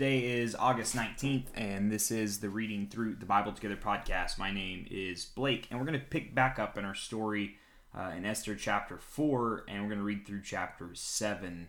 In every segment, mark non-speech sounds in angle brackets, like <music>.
Today is August 19th, and this is the Reading Through the Bible Together podcast. My name is Blake, and we're going to pick back up in our story uh, in Esther chapter 4, and we're going to read through chapter 7.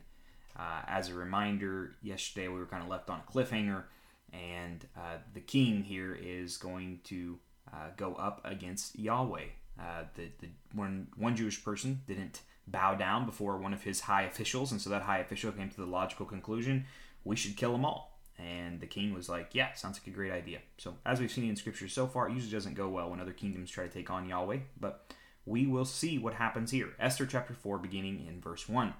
Uh, as a reminder, yesterday we were kind of left on a cliffhanger, and uh, the king here is going to uh, go up against Yahweh. Uh, the, the one, one Jewish person didn't bow down before one of his high officials, and so that high official came to the logical conclusion we should kill them all and the king was like, Yeah, sounds like a great idea. So, as we've seen in scripture so far, it usually doesn't go well when other kingdoms try to take on Yahweh, but we will see what happens here. Esther chapter 4, beginning in verse 1.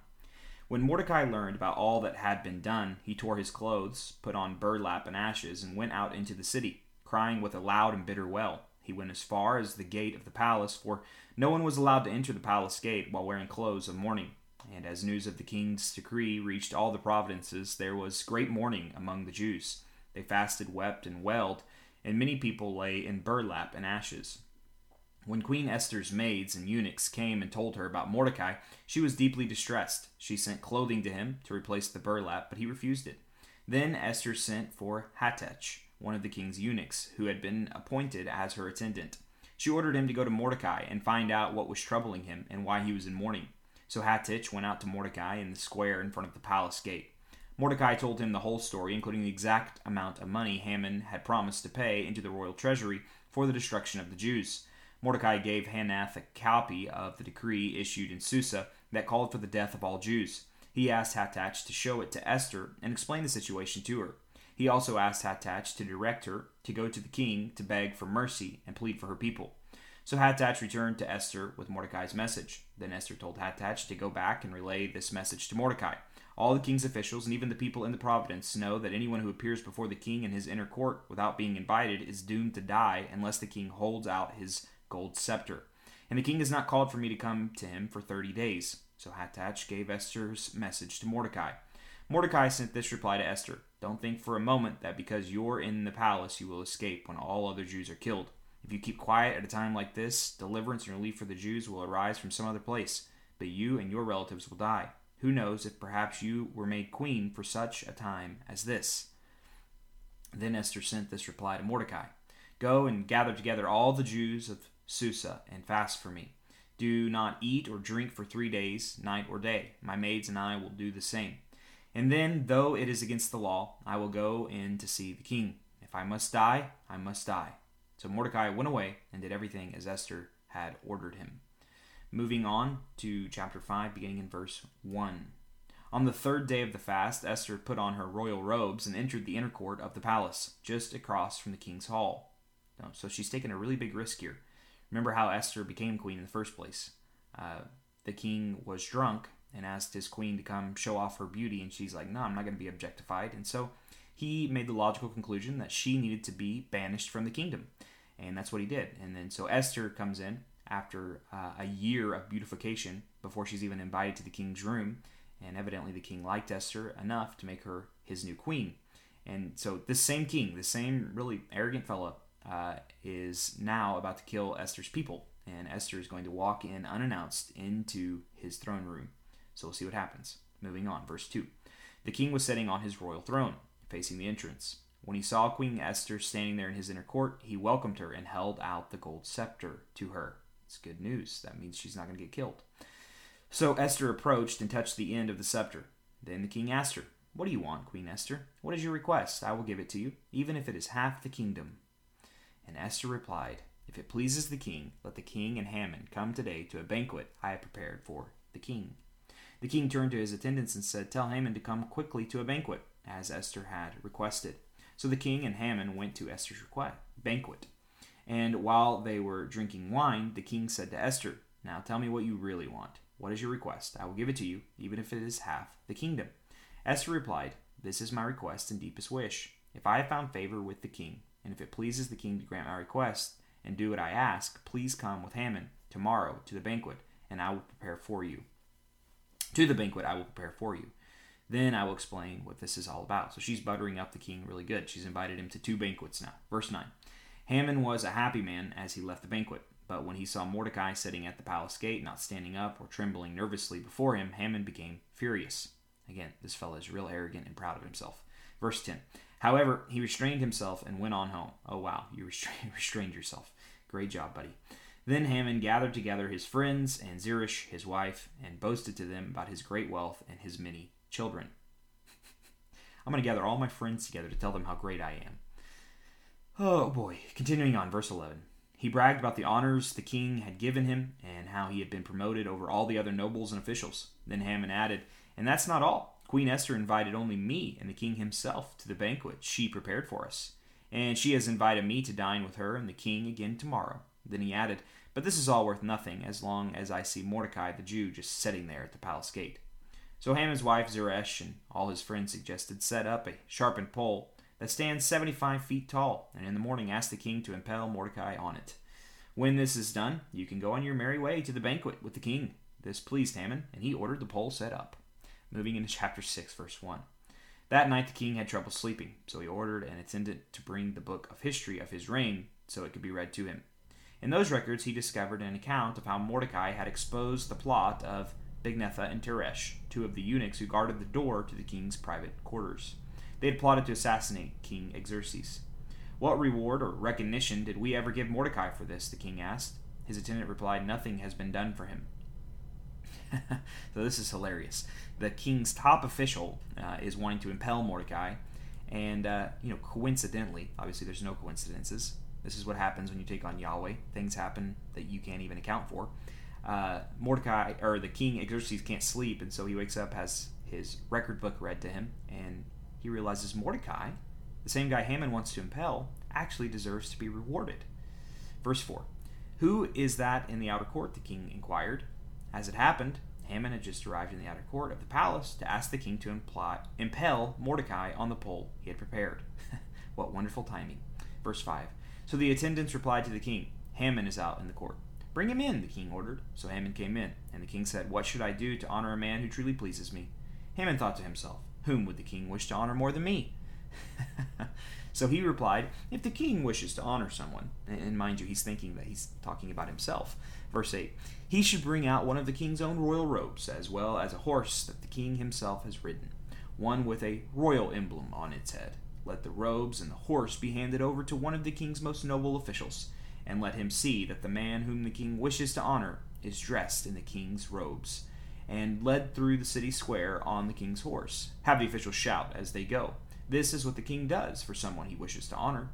When Mordecai learned about all that had been done, he tore his clothes, put on burlap and ashes, and went out into the city, crying with a loud and bitter wail. He went as far as the gate of the palace, for no one was allowed to enter the palace gate while wearing clothes of mourning. And as news of the king's decree reached all the provinces, there was great mourning among the Jews. They fasted, wept, and wailed, and many people lay in burlap and ashes. When Queen Esther's maids and eunuchs came and told her about Mordecai, she was deeply distressed. She sent clothing to him to replace the burlap, but he refused it. Then Esther sent for Hathach, one of the king's eunuchs, who had been appointed as her attendant. She ordered him to go to Mordecai and find out what was troubling him and why he was in mourning. So Hathach went out to Mordecai in the square in front of the palace gate. Mordecai told him the whole story, including the exact amount of money Haman had promised to pay into the royal treasury for the destruction of the Jews. Mordecai gave Hathach a copy of the decree issued in Susa that called for the death of all Jews. He asked Hathach to show it to Esther and explain the situation to her. He also asked Hathach to direct her to go to the king to beg for mercy and plead for her people. So Hathach returned to Esther with Mordecai's message. Then Esther told Hathach to go back and relay this message to Mordecai. All the king's officials and even the people in the province know that anyone who appears before the king in his inner court without being invited is doomed to die unless the king holds out his gold scepter. And the king has not called for me to come to him for thirty days. So Hathach gave Esther's message to Mordecai. Mordecai sent this reply to Esther Don't think for a moment that because you're in the palace you will escape when all other Jews are killed. If you keep quiet at a time like this, deliverance and relief for the Jews will arise from some other place, but you and your relatives will die. Who knows if perhaps you were made queen for such a time as this? Then Esther sent this reply to Mordecai Go and gather together all the Jews of Susa and fast for me. Do not eat or drink for three days, night or day. My maids and I will do the same. And then, though it is against the law, I will go in to see the king. If I must die, I must die. So Mordecai went away and did everything as Esther had ordered him. Moving on to chapter 5, beginning in verse 1. On the third day of the fast, Esther put on her royal robes and entered the inner court of the palace, just across from the king's hall. So she's taken a really big risk here. Remember how Esther became queen in the first place. Uh, the king was drunk and asked his queen to come show off her beauty, and she's like, No, I'm not going to be objectified. And so he made the logical conclusion that she needed to be banished from the kingdom and that's what he did. And then so Esther comes in after uh, a year of beautification before she's even invited to the king's room, and evidently the king liked Esther enough to make her his new queen. And so this same king, the same really arrogant fellow, uh, is now about to kill Esther's people, and Esther is going to walk in unannounced into his throne room. So we'll see what happens. Moving on, verse 2. The king was sitting on his royal throne, facing the entrance. When he saw Queen Esther standing there in his inner court, he welcomed her and held out the gold scepter to her. It's good news. That means she's not going to get killed. So Esther approached and touched the end of the scepter. Then the king asked her, What do you want, Queen Esther? What is your request? I will give it to you, even if it is half the kingdom. And Esther replied, If it pleases the king, let the king and Haman come today to a banquet I have prepared for the king. The king turned to his attendants and said, Tell Haman to come quickly to a banquet, as Esther had requested. So the king and Haman went to Esther's banquet. And while they were drinking wine, the king said to Esther, Now tell me what you really want. What is your request? I will give it to you, even if it is half the kingdom. Esther replied, This is my request and deepest wish. If I have found favor with the king, and if it pleases the king to grant my request and do what I ask, please come with Haman tomorrow to the banquet, and I will prepare for you. To the banquet I will prepare for you. Then I will explain what this is all about. So she's buttering up the king really good. She's invited him to two banquets now. Verse 9 Haman was a happy man as he left the banquet. But when he saw Mordecai sitting at the palace gate, not standing up or trembling nervously before him, Haman became furious. Again, this fellow is real arrogant and proud of himself. Verse 10. However, he restrained himself and went on home. Oh, wow, you <laughs> restrained yourself. Great job, buddy. Then Haman gathered together his friends and Zeresh, his wife, and boasted to them about his great wealth and his many children. I'm going to gather all my friends together to tell them how great I am. Oh boy. Continuing on, verse 11. He bragged about the honors the king had given him and how he had been promoted over all the other nobles and officials. Then Haman added, And that's not all. Queen Esther invited only me and the king himself to the banquet she prepared for us. And she has invited me to dine with her and the king again tomorrow. Then he added, But this is all worth nothing as long as I see Mordecai the Jew just sitting there at the palace gate. So Haman's wife Zeresh and all his friends suggested set up a sharpened pole that stands 75 feet tall, and in the morning ask the king to impale Mordecai on it. When this is done, you can go on your merry way to the banquet with the king. This pleased Haman, and he ordered the pole set up. Moving into chapter 6, verse 1. That night the king had trouble sleeping, so he ordered an attendant to bring the book of history of his reign so it could be read to him. In those records he discovered an account of how Mordecai had exposed the plot of Bigthana and Teresh, two of the eunuchs who guarded the door to the king's private quarters. They had plotted to assassinate King Xerxes. What reward or recognition did we ever give Mordecai for this? the king asked. His attendant replied, Nothing has been done for him. <laughs> so this is hilarious. The king's top official uh, is wanting to impel Mordecai, and uh, you know, coincidentally, obviously, there's no coincidences. This is what happens when you take on Yahweh. Things happen that you can't even account for uh, Mordecai or the king Xerxes can't sleep, and so he wakes up, has his record book read to him, and he realizes Mordecai, the same guy Haman wants to impel, actually deserves to be rewarded. Verse 4 Who is that in the outer court? the king inquired. As it happened, Haman had just arrived in the outer court of the palace to ask the king to imply, impel Mordecai on the pole he had prepared. <laughs> what wonderful timing. Verse 5 So the attendants replied to the king, Haman is out in the court. Bring him in, the king ordered. So Haman came in, and the king said, What should I do to honor a man who truly pleases me? Haman thought to himself, Whom would the king wish to honor more than me? <laughs> so he replied, If the king wishes to honor someone, and mind you, he's thinking that he's talking about himself. Verse 8 He should bring out one of the king's own royal robes, as well as a horse that the king himself has ridden, one with a royal emblem on its head. Let the robes and the horse be handed over to one of the king's most noble officials and let him see that the man whom the king wishes to honor is dressed in the king's robes, and led through the city square on the king's horse. Have the officials shout as they go. This is what the king does for someone he wishes to honor.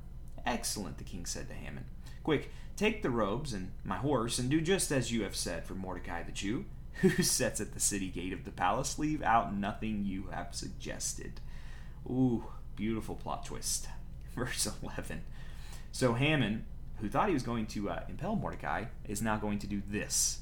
Excellent, the king said to Haman. Quick, take the robes and my horse, and do just as you have said for Mordecai the Jew, <laughs> who sits at the city gate of the palace. Leave out nothing you have suggested. Ooh, beautiful plot twist. <laughs> Verse 11. So Haman who thought he was going to uh, impel Mordecai, is now going to do this.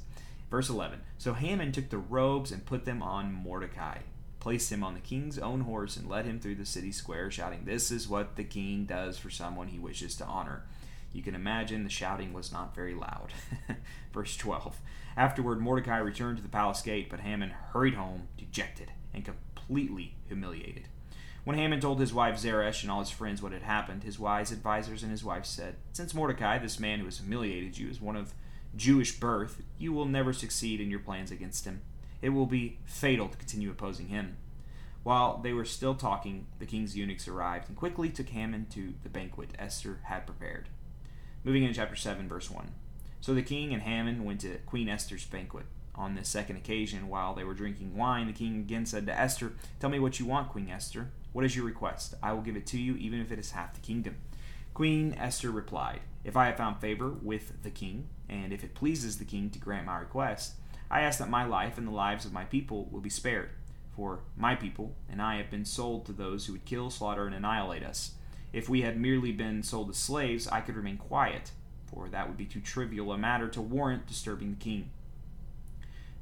Verse 11 So Haman took the robes and put them on Mordecai, placed him on the king's own horse, and led him through the city square, shouting, This is what the king does for someone he wishes to honor. You can imagine the shouting was not very loud. <laughs> Verse 12 Afterward, Mordecai returned to the palace gate, but Haman hurried home, dejected and completely humiliated. When Haman told his wife Zeresh and all his friends what had happened, his wise advisers and his wife said, Since Mordecai, this man who has humiliated you, is one of Jewish birth, you will never succeed in your plans against him. It will be fatal to continue opposing him. While they were still talking, the king's eunuchs arrived and quickly took Haman to the banquet Esther had prepared. Moving into chapter 7, verse 1. So the king and Haman went to Queen Esther's banquet. On this second occasion, while they were drinking wine, the king again said to Esther, Tell me what you want, Queen Esther. What is your request? I will give it to you, even if it is half the kingdom. Queen Esther replied, If I have found favor with the king, and if it pleases the king to grant my request, I ask that my life and the lives of my people will be spared. For my people and I have been sold to those who would kill, slaughter, and annihilate us. If we had merely been sold as slaves, I could remain quiet, for that would be too trivial a matter to warrant disturbing the king.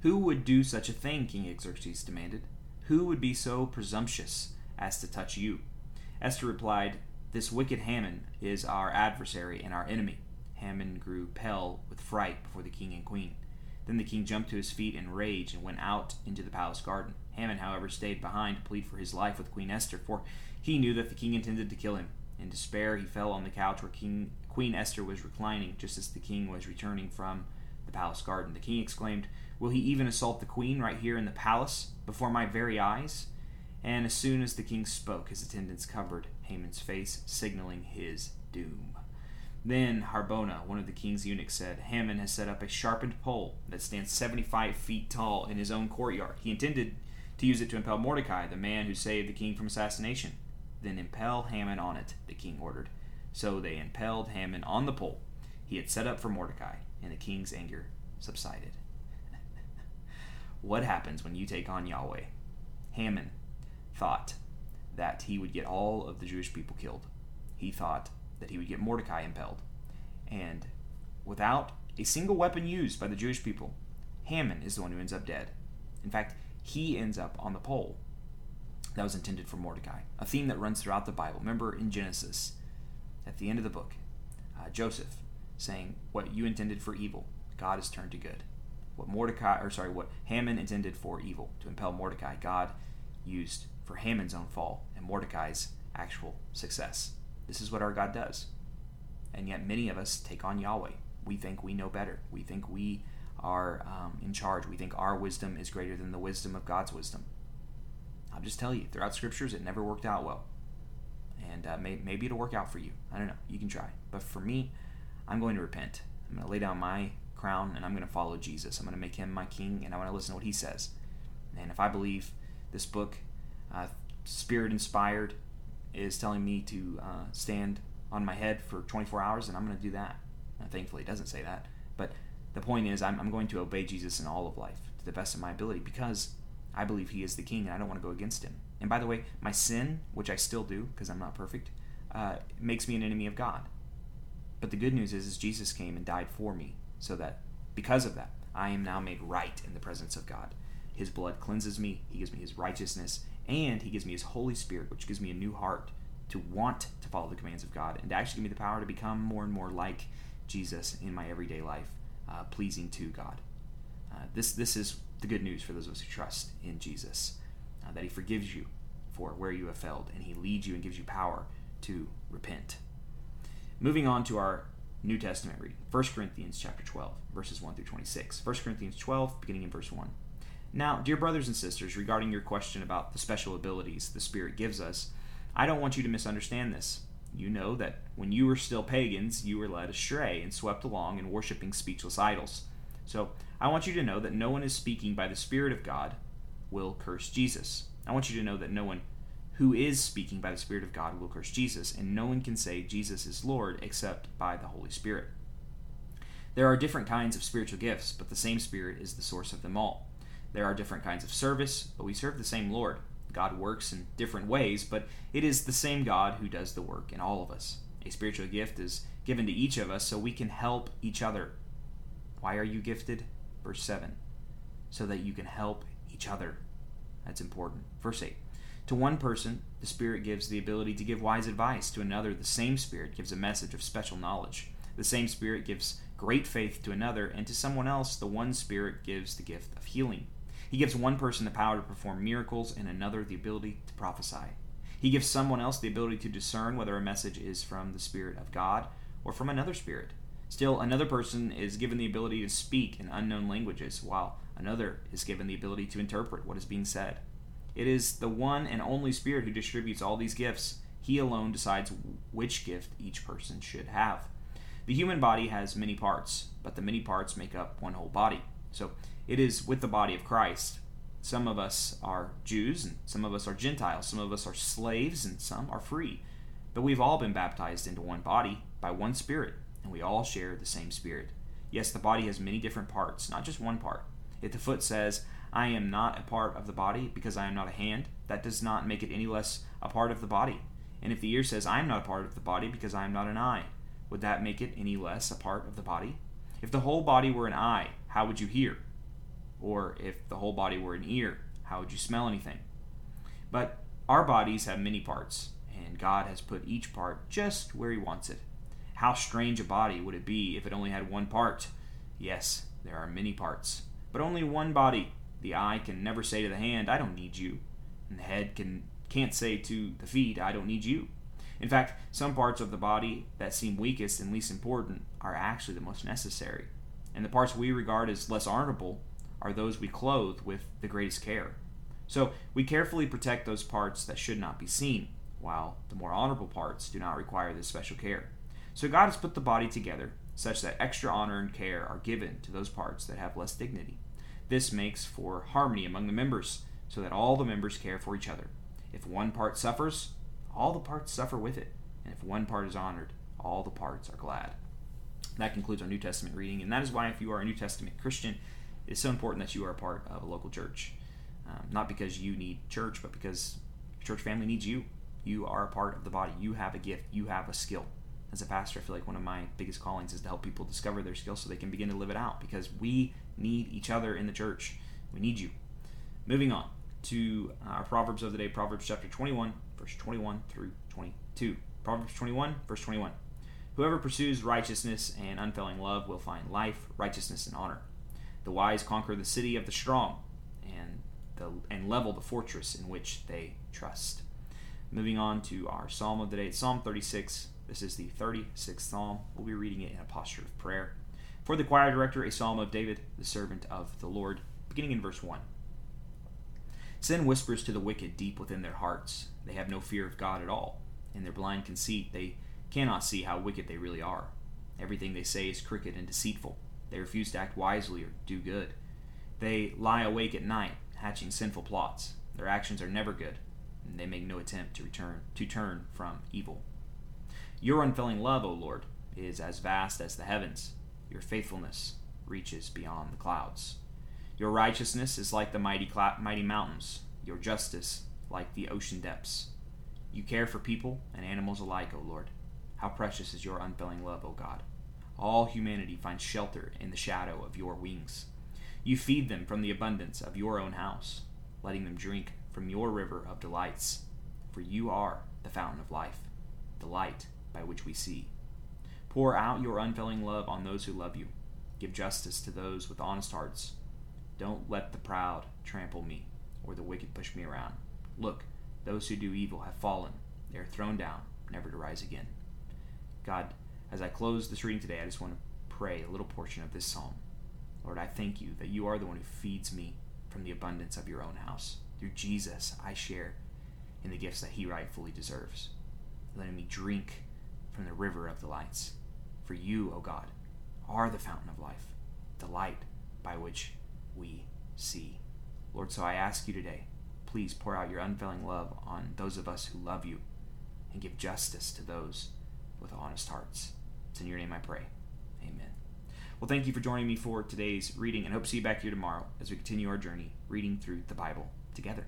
Who would do such a thing? King Xerxes demanded. Who would be so presumptuous as to touch you. Esther replied, This wicked Haman is our adversary and our enemy. Haman grew pale with fright before the king and queen. Then the king jumped to his feet in rage and went out into the palace garden. Haman, however, stayed behind to plead for his life with Queen Esther, for he knew that the king intended to kill him. In despair, he fell on the couch where king, Queen Esther was reclining, just as the king was returning from the palace garden. The king exclaimed, Will he even assault the queen right here in the palace, before my very eyes? And as soon as the king spoke, his attendants covered Haman's face, signaling his doom. Then Harbona, one of the king's eunuchs, said, Haman has set up a sharpened pole that stands 75 feet tall in his own courtyard. He intended to use it to impel Mordecai, the man who saved the king from assassination. Then impel Haman on it, the king ordered. So they impelled Haman on the pole he had set up for Mordecai, and the king's anger subsided. <laughs> what happens when you take on Yahweh? Haman thought that he would get all of the Jewish people killed. He thought that he would get Mordecai impelled. And without a single weapon used by the Jewish people, Haman is the one who ends up dead. In fact, he ends up on the pole that was intended for Mordecai, a theme that runs throughout the Bible. Remember in Genesis, at the end of the book, uh, Joseph saying, What you intended for evil, God has turned to good. What Mordecai, or sorry, what Haman intended for evil, to impel Mordecai, God used for Haman's own fall and Mordecai's actual success. This is what our God does. And yet, many of us take on Yahweh. We think we know better. We think we are um, in charge. We think our wisdom is greater than the wisdom of God's wisdom. I'll just tell you, throughout scriptures, it never worked out well. And uh, may, maybe it'll work out for you. I don't know. You can try. But for me, I'm going to repent. I'm going to lay down my crown and I'm going to follow Jesus. I'm going to make him my king and I want to listen to what he says. And if I believe this book, uh, spirit inspired, is telling me to uh, stand on my head for 24 hours, and I'm going to do that. Thankfully, it doesn't say that. But the point is, I'm, I'm going to obey Jesus in all of life to the best of my ability because I believe he is the king and I don't want to go against him. And by the way, my sin, which I still do because I'm not perfect, uh, makes me an enemy of God. But the good news is, is Jesus came and died for me so that because of that, I am now made right in the presence of God. His blood cleanses me, He gives me His righteousness, and He gives me His Holy Spirit, which gives me a new heart to want to follow the commands of God and to actually give me the power to become more and more like Jesus in my everyday life, uh, pleasing to God. Uh, this, this is the good news for those of us who trust in Jesus uh, that He forgives you for where you have failed, and He leads you and gives you power to repent. Moving on to our New Testament reading, 1 Corinthians chapter 12, verses 1 through 26. 1 Corinthians 12, beginning in verse 1. Now, dear brothers and sisters, regarding your question about the special abilities the Spirit gives us, I don't want you to misunderstand this. You know that when you were still pagans, you were led astray and swept along in worshiping speechless idols. So, I want you to know that no one is speaking by the Spirit of God will curse Jesus. I want you to know that no one who is speaking by the Spirit of God will curse Jesus, and no one can say Jesus is Lord except by the Holy Spirit. There are different kinds of spiritual gifts, but the same Spirit is the source of them all. There are different kinds of service, but we serve the same Lord. God works in different ways, but it is the same God who does the work in all of us. A spiritual gift is given to each of us so we can help each other. Why are you gifted? Verse 7. So that you can help each other. That's important. Verse 8. To one person, the Spirit gives the ability to give wise advice. To another, the same Spirit gives a message of special knowledge. The same Spirit gives great faith to another, and to someone else, the one Spirit gives the gift of healing. He gives one person the power to perform miracles, and another the ability to prophesy. He gives someone else the ability to discern whether a message is from the Spirit of God or from another Spirit. Still, another person is given the ability to speak in unknown languages, while another is given the ability to interpret what is being said. It is the one and only Spirit who distributes all these gifts. He alone decides which gift each person should have. The human body has many parts, but the many parts make up one whole body. So it is with the body of Christ. Some of us are Jews, and some of us are Gentiles. Some of us are slaves, and some are free. But we've all been baptized into one body by one Spirit, and we all share the same Spirit. Yes, the body has many different parts, not just one part. If the foot says, I am not a part of the body because I am not a hand, that does not make it any less a part of the body. And if the ear says, I am not a part of the body because I am not an eye, would that make it any less a part of the body? If the whole body were an eye, how would you hear? Or if the whole body were an ear, how would you smell anything? But our bodies have many parts, and God has put each part just where He wants it. How strange a body would it be if it only had one part? Yes, there are many parts, but only one body. The eye can never say to the hand, I don't need you. And the head can, can't say to the feet, I don't need you. In fact, some parts of the body that seem weakest and least important are actually the most necessary. And the parts we regard as less honorable are those we clothe with the greatest care. So we carefully protect those parts that should not be seen, while the more honorable parts do not require this special care. So God has put the body together such that extra honor and care are given to those parts that have less dignity. This makes for harmony among the members, so that all the members care for each other. If one part suffers, all the parts suffer with it. And if one part is honored, all the parts are glad. That concludes our New Testament reading, and that is why, if you are a New Testament Christian, it is so important that you are a part of a local church. Um, not because you need church, but because church family needs you. You are a part of the body. You have a gift. You have a skill. As a pastor, I feel like one of my biggest callings is to help people discover their skill so they can begin to live it out because we need each other in the church. We need you. Moving on to our Proverbs of the day, Proverbs chapter 21, verse 21 through 22. Proverbs 21, verse 21. Whoever pursues righteousness and unfailing love will find life, righteousness, and honor. The wise conquer the city of the strong and, the, and level the fortress in which they trust. Moving on to our psalm of the day, Psalm 36. This is the 36th psalm. We'll be reading it in a posture of prayer. For the choir director, a psalm of David, the servant of the Lord, beginning in verse 1. Sin whispers to the wicked deep within their hearts. They have no fear of God at all. In their blind conceit, they cannot see how wicked they really are. Everything they say is crooked and deceitful. They refuse to act wisely or do good. They lie awake at night, hatching sinful plots. Their actions are never good, and they make no attempt to return to turn from evil. Your unfailing love, O Lord, is as vast as the heavens. Your faithfulness reaches beyond the clouds. Your righteousness is like the mighty cl- mighty mountains, your justice like the ocean depths. You care for people and animals alike, O Lord. How precious is your unfailing love, O God. All humanity finds shelter in the shadow of your wings. You feed them from the abundance of your own house, letting them drink from your river of delights. For you are the fountain of life, the light by which we see. Pour out your unfailing love on those who love you. Give justice to those with honest hearts. Don't let the proud trample me, or the wicked push me around. Look, those who do evil have fallen. They are thrown down, never to rise again. God, as I close this reading today, I just want to pray a little portion of this psalm. Lord, I thank you that you are the one who feeds me from the abundance of your own house. Through Jesus, I share in the gifts that he rightfully deserves, letting me drink from the river of the lights. For you, O God, are the fountain of life, the light by which we see. Lord, so I ask you today, please pour out your unfailing love on those of us who love you and give justice to those with honest hearts. It's in your name I pray. Amen. Well, thank you for joining me for today's reading, and hope to see you back here tomorrow as we continue our journey reading through the Bible together.